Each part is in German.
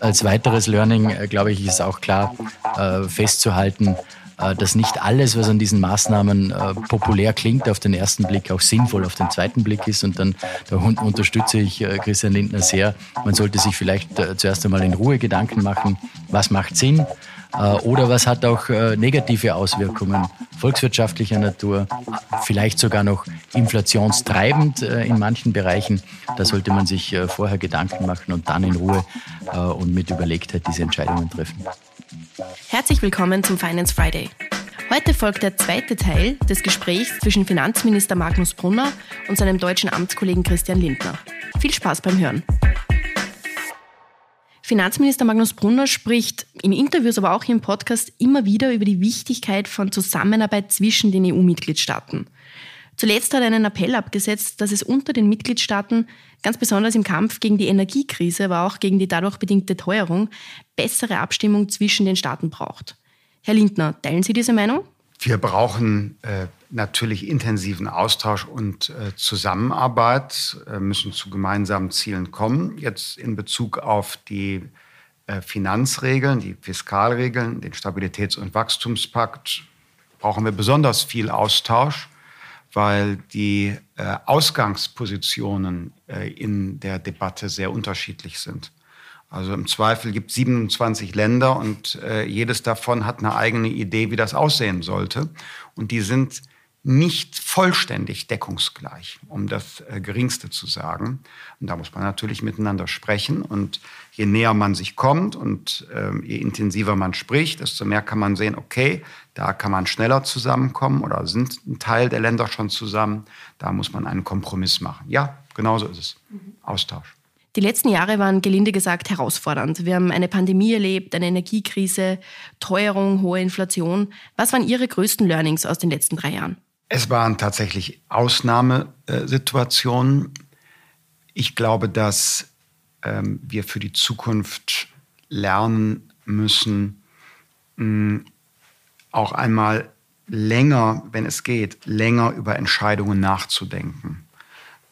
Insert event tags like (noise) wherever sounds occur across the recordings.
Als weiteres Learning, äh, glaube ich, ist auch klar äh, festzuhalten, äh, dass nicht alles, was an diesen Maßnahmen populär klingt, auf den ersten Blick auch sinnvoll auf den zweiten Blick ist. Und dann da unterstütze ich Christian Lindner sehr. Man sollte sich vielleicht zuerst einmal in Ruhe Gedanken machen, was macht Sinn oder was hat auch negative Auswirkungen volkswirtschaftlicher Natur, vielleicht sogar noch inflationstreibend in manchen Bereichen. Da sollte man sich vorher Gedanken machen und dann in Ruhe und mit Überlegtheit diese Entscheidungen treffen. Herzlich willkommen zum Finance Friday. Heute folgt der zweite Teil des Gesprächs zwischen Finanzminister Magnus Brunner und seinem deutschen Amtskollegen Christian Lindner. Viel Spaß beim Hören. Finanzminister Magnus Brunner spricht in Interviews, aber auch im Podcast immer wieder über die Wichtigkeit von Zusammenarbeit zwischen den EU-Mitgliedstaaten. Zuletzt hat er einen Appell abgesetzt, dass es unter den Mitgliedstaaten, ganz besonders im Kampf gegen die Energiekrise, aber auch gegen die dadurch bedingte Teuerung, bessere Abstimmung zwischen den Staaten braucht. Herr Lindner, teilen Sie diese Meinung? Wir brauchen äh, natürlich intensiven Austausch und äh, Zusammenarbeit, äh, müssen zu gemeinsamen Zielen kommen. Jetzt in Bezug auf die äh, Finanzregeln, die Fiskalregeln, den Stabilitäts- und Wachstumspakt brauchen wir besonders viel Austausch weil die äh, Ausgangspositionen äh, in der Debatte sehr unterschiedlich sind. Also im Zweifel gibt es 27 Länder und äh, jedes davon hat eine eigene Idee, wie das aussehen sollte. Und die sind nicht vollständig deckungsgleich, um das äh, Geringste zu sagen. Und da muss man natürlich miteinander sprechen. Und je näher man sich kommt und äh, je intensiver man spricht, desto mehr kann man sehen, okay, da kann man schneller zusammenkommen oder sind ein Teil der Länder schon zusammen. Da muss man einen Kompromiss machen. Ja, genauso ist es. Mhm. Austausch. Die letzten Jahre waren gelinde gesagt herausfordernd. Wir haben eine Pandemie erlebt, eine Energiekrise, Teuerung, hohe Inflation. Was waren Ihre größten Learnings aus den letzten drei Jahren? Es waren tatsächlich Ausnahmesituationen. Ich glaube, dass ähm, wir für die Zukunft lernen müssen, mh, auch einmal länger, wenn es geht, länger über Entscheidungen nachzudenken.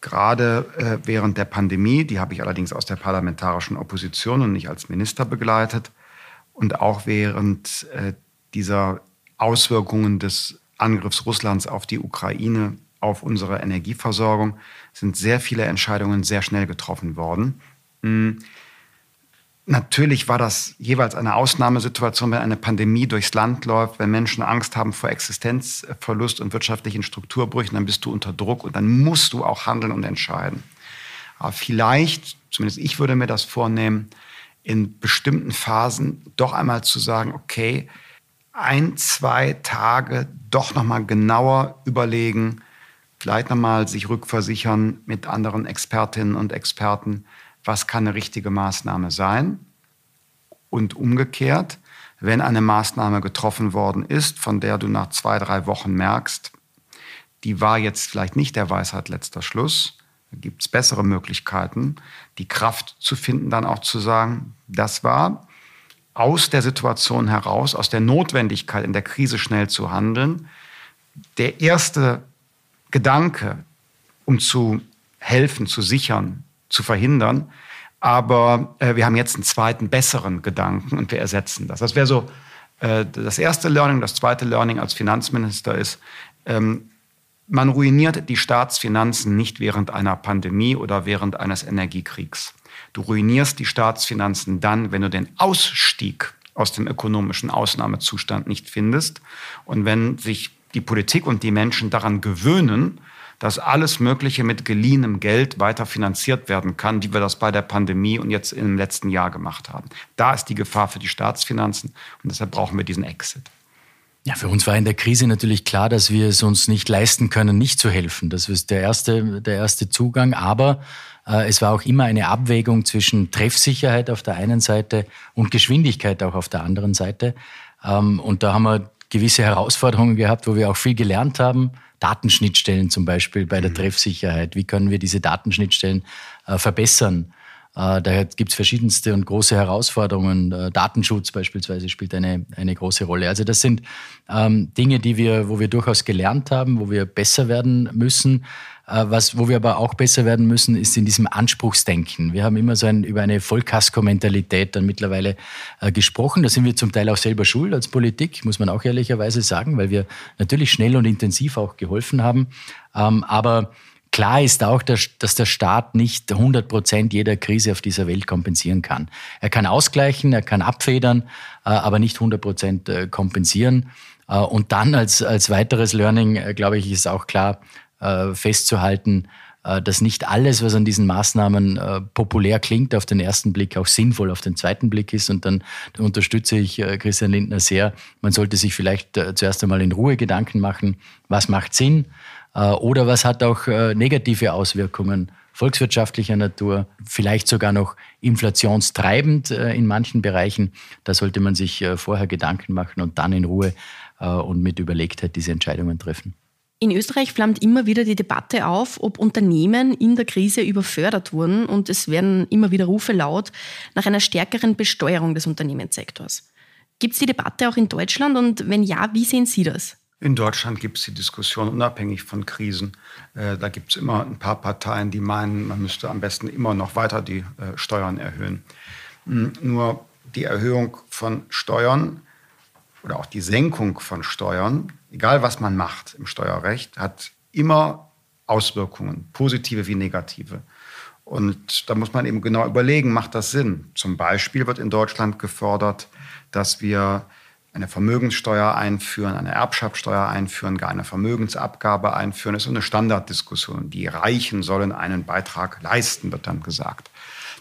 Gerade äh, während der Pandemie, die habe ich allerdings aus der parlamentarischen Opposition und nicht als Minister begleitet, und auch während äh, dieser Auswirkungen des Angriffs Russlands auf die Ukraine, auf unsere Energieversorgung, sind sehr viele Entscheidungen sehr schnell getroffen worden. Hm. Natürlich war das jeweils eine Ausnahmesituation, wenn eine Pandemie durchs Land läuft, wenn Menschen Angst haben vor Existenzverlust und wirtschaftlichen Strukturbrüchen, dann bist du unter Druck und dann musst du auch handeln und entscheiden. Aber vielleicht, zumindest ich würde mir das vornehmen, in bestimmten Phasen doch einmal zu sagen, okay, ein, zwei Tage doch nochmal genauer überlegen, vielleicht nochmal sich rückversichern mit anderen Expertinnen und Experten, was kann eine richtige Maßnahme sein. Und umgekehrt, wenn eine Maßnahme getroffen worden ist, von der du nach zwei, drei Wochen merkst, die war jetzt vielleicht nicht der Weisheit letzter Schluss, gibt es bessere Möglichkeiten, die Kraft zu finden, dann auch zu sagen, das war aus der Situation heraus, aus der Notwendigkeit, in der Krise schnell zu handeln, der erste Gedanke, um zu helfen, zu sichern, zu verhindern. Aber äh, wir haben jetzt einen zweiten, besseren Gedanken und wir ersetzen das. Das wäre so äh, das erste Learning. Das zweite Learning als Finanzminister ist, ähm, man ruiniert die Staatsfinanzen nicht während einer Pandemie oder während eines Energiekriegs. Du ruinierst die Staatsfinanzen dann, wenn du den Ausstieg aus dem ökonomischen Ausnahmezustand nicht findest und wenn sich die Politik und die Menschen daran gewöhnen, dass alles Mögliche mit geliehenem Geld weiter finanziert werden kann, wie wir das bei der Pandemie und jetzt im letzten Jahr gemacht haben. Da ist die Gefahr für die Staatsfinanzen und deshalb brauchen wir diesen Exit. Ja, für uns war in der Krise natürlich klar, dass wir es uns nicht leisten können, nicht zu helfen. Das ist der erste, der erste Zugang. Aber äh, es war auch immer eine Abwägung zwischen Treffsicherheit auf der einen Seite und Geschwindigkeit auch auf der anderen Seite. Ähm, und da haben wir gewisse Herausforderungen gehabt, wo wir auch viel gelernt haben. Datenschnittstellen zum Beispiel bei der mhm. Treffsicherheit. Wie können wir diese Datenschnittstellen äh, verbessern? Äh, da gibt es verschiedenste und große Herausforderungen. Äh, Datenschutz beispielsweise spielt eine, eine große Rolle. Also das sind ähm, Dinge, die wir, wo wir durchaus gelernt haben, wo wir besser werden müssen. Äh, was, wo wir aber auch besser werden müssen, ist in diesem Anspruchsdenken. Wir haben immer so ein, über eine Vollkasko-Mentalität dann mittlerweile äh, gesprochen. Da sind wir zum Teil auch selber schuld als Politik, muss man auch ehrlicherweise sagen, weil wir natürlich schnell und intensiv auch geholfen haben. Ähm, aber Klar ist auch, dass der Staat nicht 100 Prozent jeder Krise auf dieser Welt kompensieren kann. Er kann ausgleichen, er kann abfedern, äh, aber nicht 100 Prozent äh, kompensieren. Äh, und dann als, als weiteres Learning, glaube ich, ist auch klar festzuhalten, dass nicht alles, was an diesen Maßnahmen populär klingt, auf den ersten Blick auch sinnvoll auf den zweiten Blick ist. Und dann unterstütze ich Christian Lindner sehr. Man sollte sich vielleicht zuerst einmal in Ruhe Gedanken machen, was macht Sinn, oder was hat auch äh, negative Auswirkungen volkswirtschaftlicher Natur, vielleicht sogar noch inflationstreibend äh, in manchen Bereichen. Da sollte man sich vorher Gedanken machen und dann in Ruhe und mit Überlegtheit diese Entscheidungen treffen. In Österreich flammt immer wieder die Debatte auf, ob Unternehmen in der Krise überfördert wurden und es werden immer wieder Rufe laut nach einer stärkeren Besteuerung des Unternehmenssektors. Gibt es die Debatte auch in Deutschland und wenn ja, wie sehen Sie das? In Deutschland gibt es die Diskussion unabhängig von Krisen. Äh, da gibt es immer ein paar Parteien, die meinen, man müsste am besten immer noch weiter die äh, Steuern erhöhen. Hm, nur die Erhöhung von Steuern oder auch die Senkung von Steuern, egal was man macht im Steuerrecht, hat immer Auswirkungen, positive wie negative. Und da muss man eben genau überlegen, macht das Sinn? Zum Beispiel wird in Deutschland gefordert, dass wir eine Vermögenssteuer einführen, eine Erbschaftssteuer einführen, gar eine Vermögensabgabe einführen. Das ist eine Standarddiskussion. Die Reichen sollen einen Beitrag leisten, wird dann gesagt.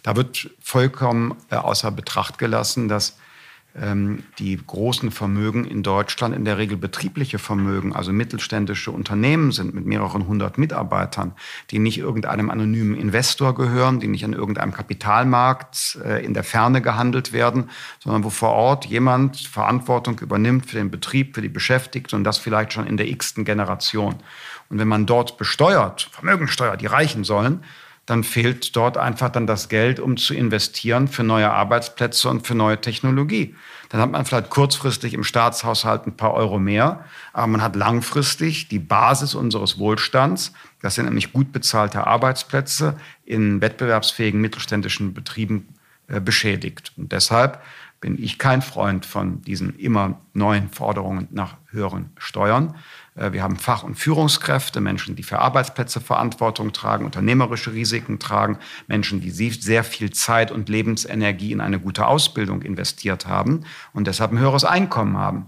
Da wird vollkommen äh, außer Betracht gelassen, dass die großen Vermögen in Deutschland in der Regel betriebliche Vermögen, also mittelständische Unternehmen sind mit mehreren hundert Mitarbeitern, die nicht irgendeinem anonymen Investor gehören, die nicht an irgendeinem Kapitalmarkt äh, in der Ferne gehandelt werden, sondern wo vor Ort jemand Verantwortung übernimmt für den Betrieb, für die Beschäftigten und das vielleicht schon in der x-ten Generation. Und wenn man dort besteuert, Vermögensteuer, die reichen sollen, dann fehlt dort einfach dann das Geld, um zu investieren für neue Arbeitsplätze und für neue Technologie. Dann hat man vielleicht kurzfristig im Staatshaushalt ein paar Euro mehr, aber man hat langfristig die Basis unseres Wohlstands. Das sind nämlich gut bezahlte Arbeitsplätze in wettbewerbsfähigen mittelständischen Betrieben äh, beschädigt. Und deshalb bin ich kein Freund von diesen immer neuen Forderungen nach höheren Steuern. Äh, wir haben Fach- und Führungskräfte, Menschen, die für Arbeitsplätze Verantwortung tragen, unternehmerische Risiken tragen, Menschen, die sehr viel Zeit und Lebensenergie in eine gute Ausbildung investiert haben und deshalb ein höheres Einkommen haben.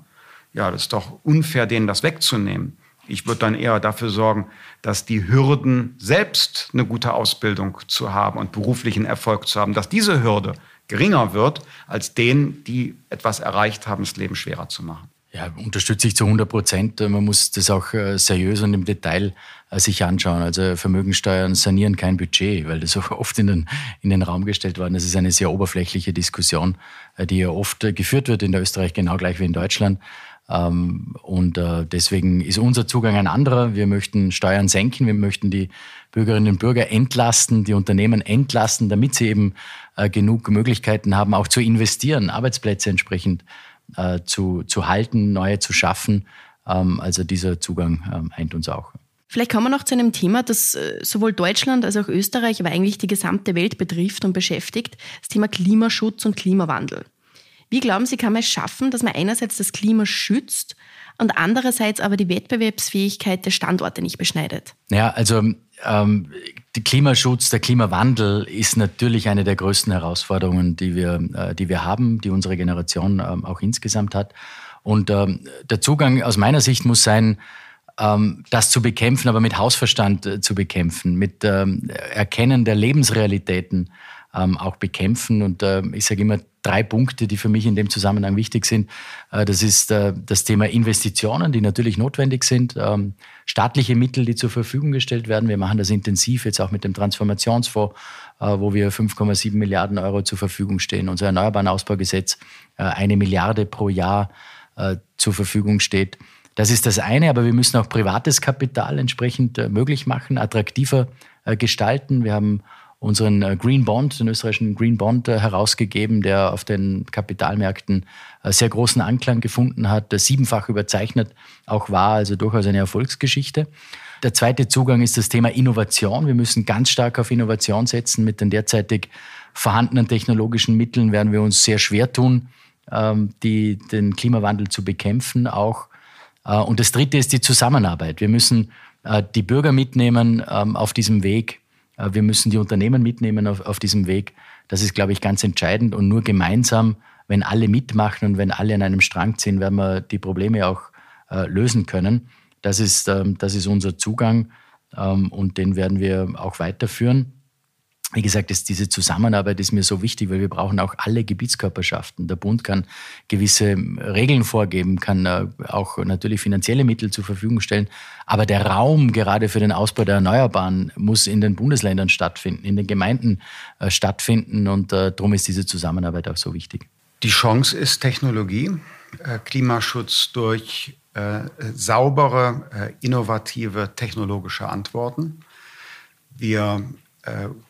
Ja, das ist doch unfair, denen das wegzunehmen. Ich würde dann eher dafür sorgen, dass die Hürden selbst eine gute Ausbildung zu haben und beruflichen Erfolg zu haben, dass diese Hürde geringer wird, als denen, die etwas erreicht haben, das Leben schwerer zu machen. Ja, unterstütze ich zu 100 Prozent. Man muss das auch äh, seriös und im Detail äh, sich anschauen. Also Vermögensteuern sanieren kein Budget, weil das (laughs) auch oft in den, in den Raum gestellt worden ist. Das ist eine sehr oberflächliche Diskussion, äh, die ja oft geführt wird in Österreich, genau gleich wie in Deutschland. Ähm, und deswegen ist unser Zugang ein anderer. Wir möchten Steuern senken, wir möchten die Bürgerinnen und Bürger entlasten, die Unternehmen entlasten, damit sie eben genug Möglichkeiten haben, auch zu investieren, Arbeitsplätze entsprechend äh, zu, zu halten, neue zu schaffen. Ähm, also dieser Zugang ähm, eint uns auch. Vielleicht kommen wir noch zu einem Thema, das äh, sowohl Deutschland als auch Österreich, aber eigentlich die gesamte Welt betrifft und beschäftigt, das Thema Klimaschutz und Klimawandel. Wie glauben Sie, kann man es schaffen, dass man einerseits das Klima schützt und andererseits aber die Wettbewerbsfähigkeit der Standorte nicht beschneidet? Ja, also ähm, der Klimaschutz, der Klimawandel ist natürlich eine der größten Herausforderungen, die wir, äh, die wir haben, die unsere Generation ähm, auch insgesamt hat. Und ähm, der Zugang aus meiner Sicht muss sein, ähm, das zu bekämpfen, aber mit Hausverstand äh, zu bekämpfen, mit ähm, Erkennen der Lebensrealitäten ähm, auch bekämpfen. Und äh, ich sage immer drei Punkte, die für mich in dem Zusammenhang wichtig sind. Äh, das ist äh, das Thema Investitionen, die natürlich notwendig sind, ähm, staatliche Mittel, die zur Verfügung gestellt werden. Wir machen das intensiv jetzt auch mit dem Transformationsfonds, äh, wo wir 5,7 Milliarden Euro zur Verfügung stehen. Unser Erneuerbaren-Ausbaugesetz eine Milliarde pro Jahr zur Verfügung steht. Das ist das eine, aber wir müssen auch privates Kapital entsprechend möglich machen, attraktiver gestalten. Wir haben unseren äh, Green Bond, den österreichischen Green Bond äh, herausgegeben, der auf den Kapitalmärkten äh, sehr großen Anklang gefunden hat, siebenfach überzeichnet auch war, also durchaus eine Erfolgsgeschichte. Der zweite Zugang ist das Thema Innovation. Wir müssen ganz stark auf Innovation setzen. Mit den derzeitig vorhandenen technologischen Mitteln werden wir uns sehr schwer tun, ähm, die, den Klimawandel zu bekämpfen auch. Und das dritte ist die Zusammenarbeit. Wir müssen die Bürger mitnehmen ähm, auf diesem Weg wir müssen die Unternehmen mitnehmen auf, auf diesem Weg. Das ist, glaube ich, ganz entscheidend. Und nur gemeinsam, wenn alle mitmachen und wenn alle an einem Strang ziehen, werden wir die Probleme auch äh, lösen können. Das ist, ähm, das ist unser Zugang ähm, und den werden wir auch weiterführen wie gesagt, ist diese Zusammenarbeit ist mir so wichtig, weil wir brauchen auch alle Gebietskörperschaften. Der Bund kann gewisse Regeln vorgeben, kann äh, auch natürlich finanzielle Mittel zur Verfügung stellen. Aber der Raum gerade für den Ausbau der Erneuerbaren muss in den Bundesländern stattfinden, in den Gemeinden äh, stattfinden. Und äh, darum ist diese Zusammenarbeit auch so wichtig. Die Chance ist Technologie, Klimaschutz durch saubere, innovative technologische Antworten. Wir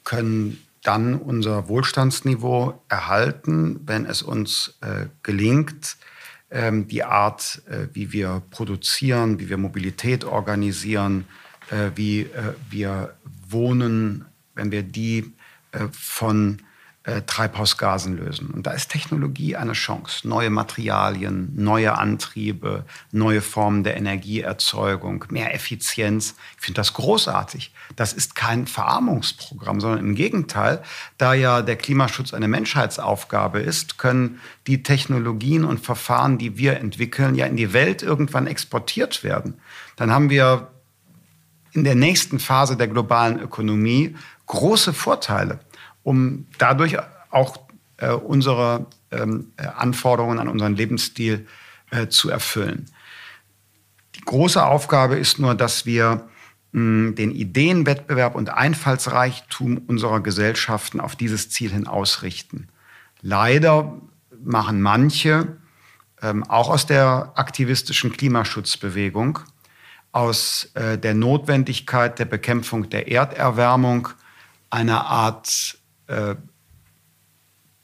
können dann unser Wohlstandsniveau erhalten, wenn es uns äh, gelingt, ähm, die Art, äh, wie wir produzieren, wie wir Mobilität organisieren, äh, wie äh, wir wohnen, wenn wir die äh, von äh, Treibhausgasen lösen. Und da ist Technologie eine Chance. Neue Materialien, neue Antriebe, neue Formen der Energieerzeugung, mehr Effizienz. Ich finde das großartig. Das ist kein Verarmungsprogramm, sondern im Gegenteil, da ja der Klimaschutz eine Menschheitsaufgabe ist, können die Technologien und Verfahren, die wir entwickeln, ja in die Welt irgendwann exportiert werden. Dann haben wir in der nächsten Phase der globalen Ökonomie große Vorteile um dadurch auch äh, unsere ähm, äh, Anforderungen an unseren Lebensstil äh, zu erfüllen. Die große Aufgabe ist nur, dass wir mh, den Ideenwettbewerb und Einfallsreichtum unserer Gesellschaften auf dieses Ziel hin ausrichten. Leider machen manche, ähm, auch aus der aktivistischen Klimaschutzbewegung, aus äh, der Notwendigkeit der Bekämpfung der Erderwärmung eine Art äh,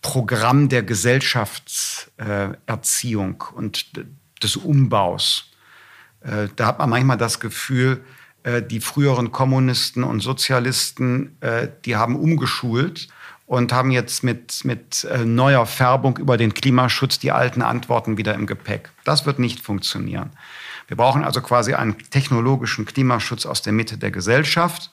Programm der Gesellschaftserziehung äh, und des Umbaus. Äh, da hat man manchmal das Gefühl, äh, die früheren Kommunisten und Sozialisten, äh, die haben umgeschult und haben jetzt mit, mit neuer Färbung über den Klimaschutz die alten Antworten wieder im Gepäck. Das wird nicht funktionieren. Wir brauchen also quasi einen technologischen Klimaschutz aus der Mitte der Gesellschaft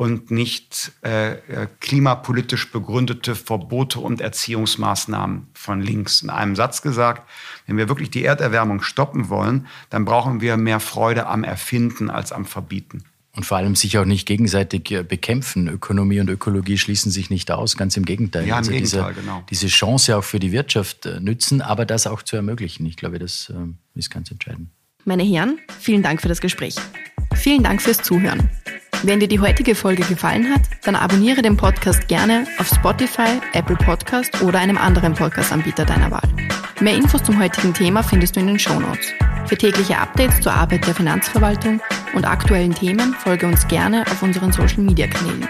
und nicht äh, äh, klimapolitisch begründete Verbote und Erziehungsmaßnahmen von links. In einem Satz gesagt, wenn wir wirklich die Erderwärmung stoppen wollen, dann brauchen wir mehr Freude am Erfinden als am Verbieten. Und vor allem sich auch nicht gegenseitig äh, bekämpfen. Ökonomie und Ökologie schließen sich nicht aus, ganz im Gegenteil. Ja, im also Gegenteil, diese, genau. diese Chance auch für die Wirtschaft äh, nützen, aber das auch zu ermöglichen. Ich glaube, das ist ganz entscheidend. Meine Herren, vielen Dank für das Gespräch. Vielen Dank fürs Zuhören. Wenn dir die heutige Folge gefallen hat, dann abonniere den Podcast gerne auf Spotify, Apple Podcast oder einem anderen Podcast-Anbieter deiner Wahl. Mehr Infos zum heutigen Thema findest du in den Show Notes. Für tägliche Updates zur Arbeit der Finanzverwaltung und aktuellen Themen folge uns gerne auf unseren Social-Media-Kanälen.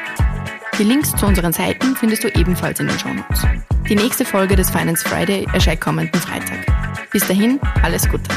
Die Links zu unseren Seiten findest du ebenfalls in den Show Notes. Die nächste Folge des Finance Friday erscheint kommenden Freitag. Bis dahin, alles Gute.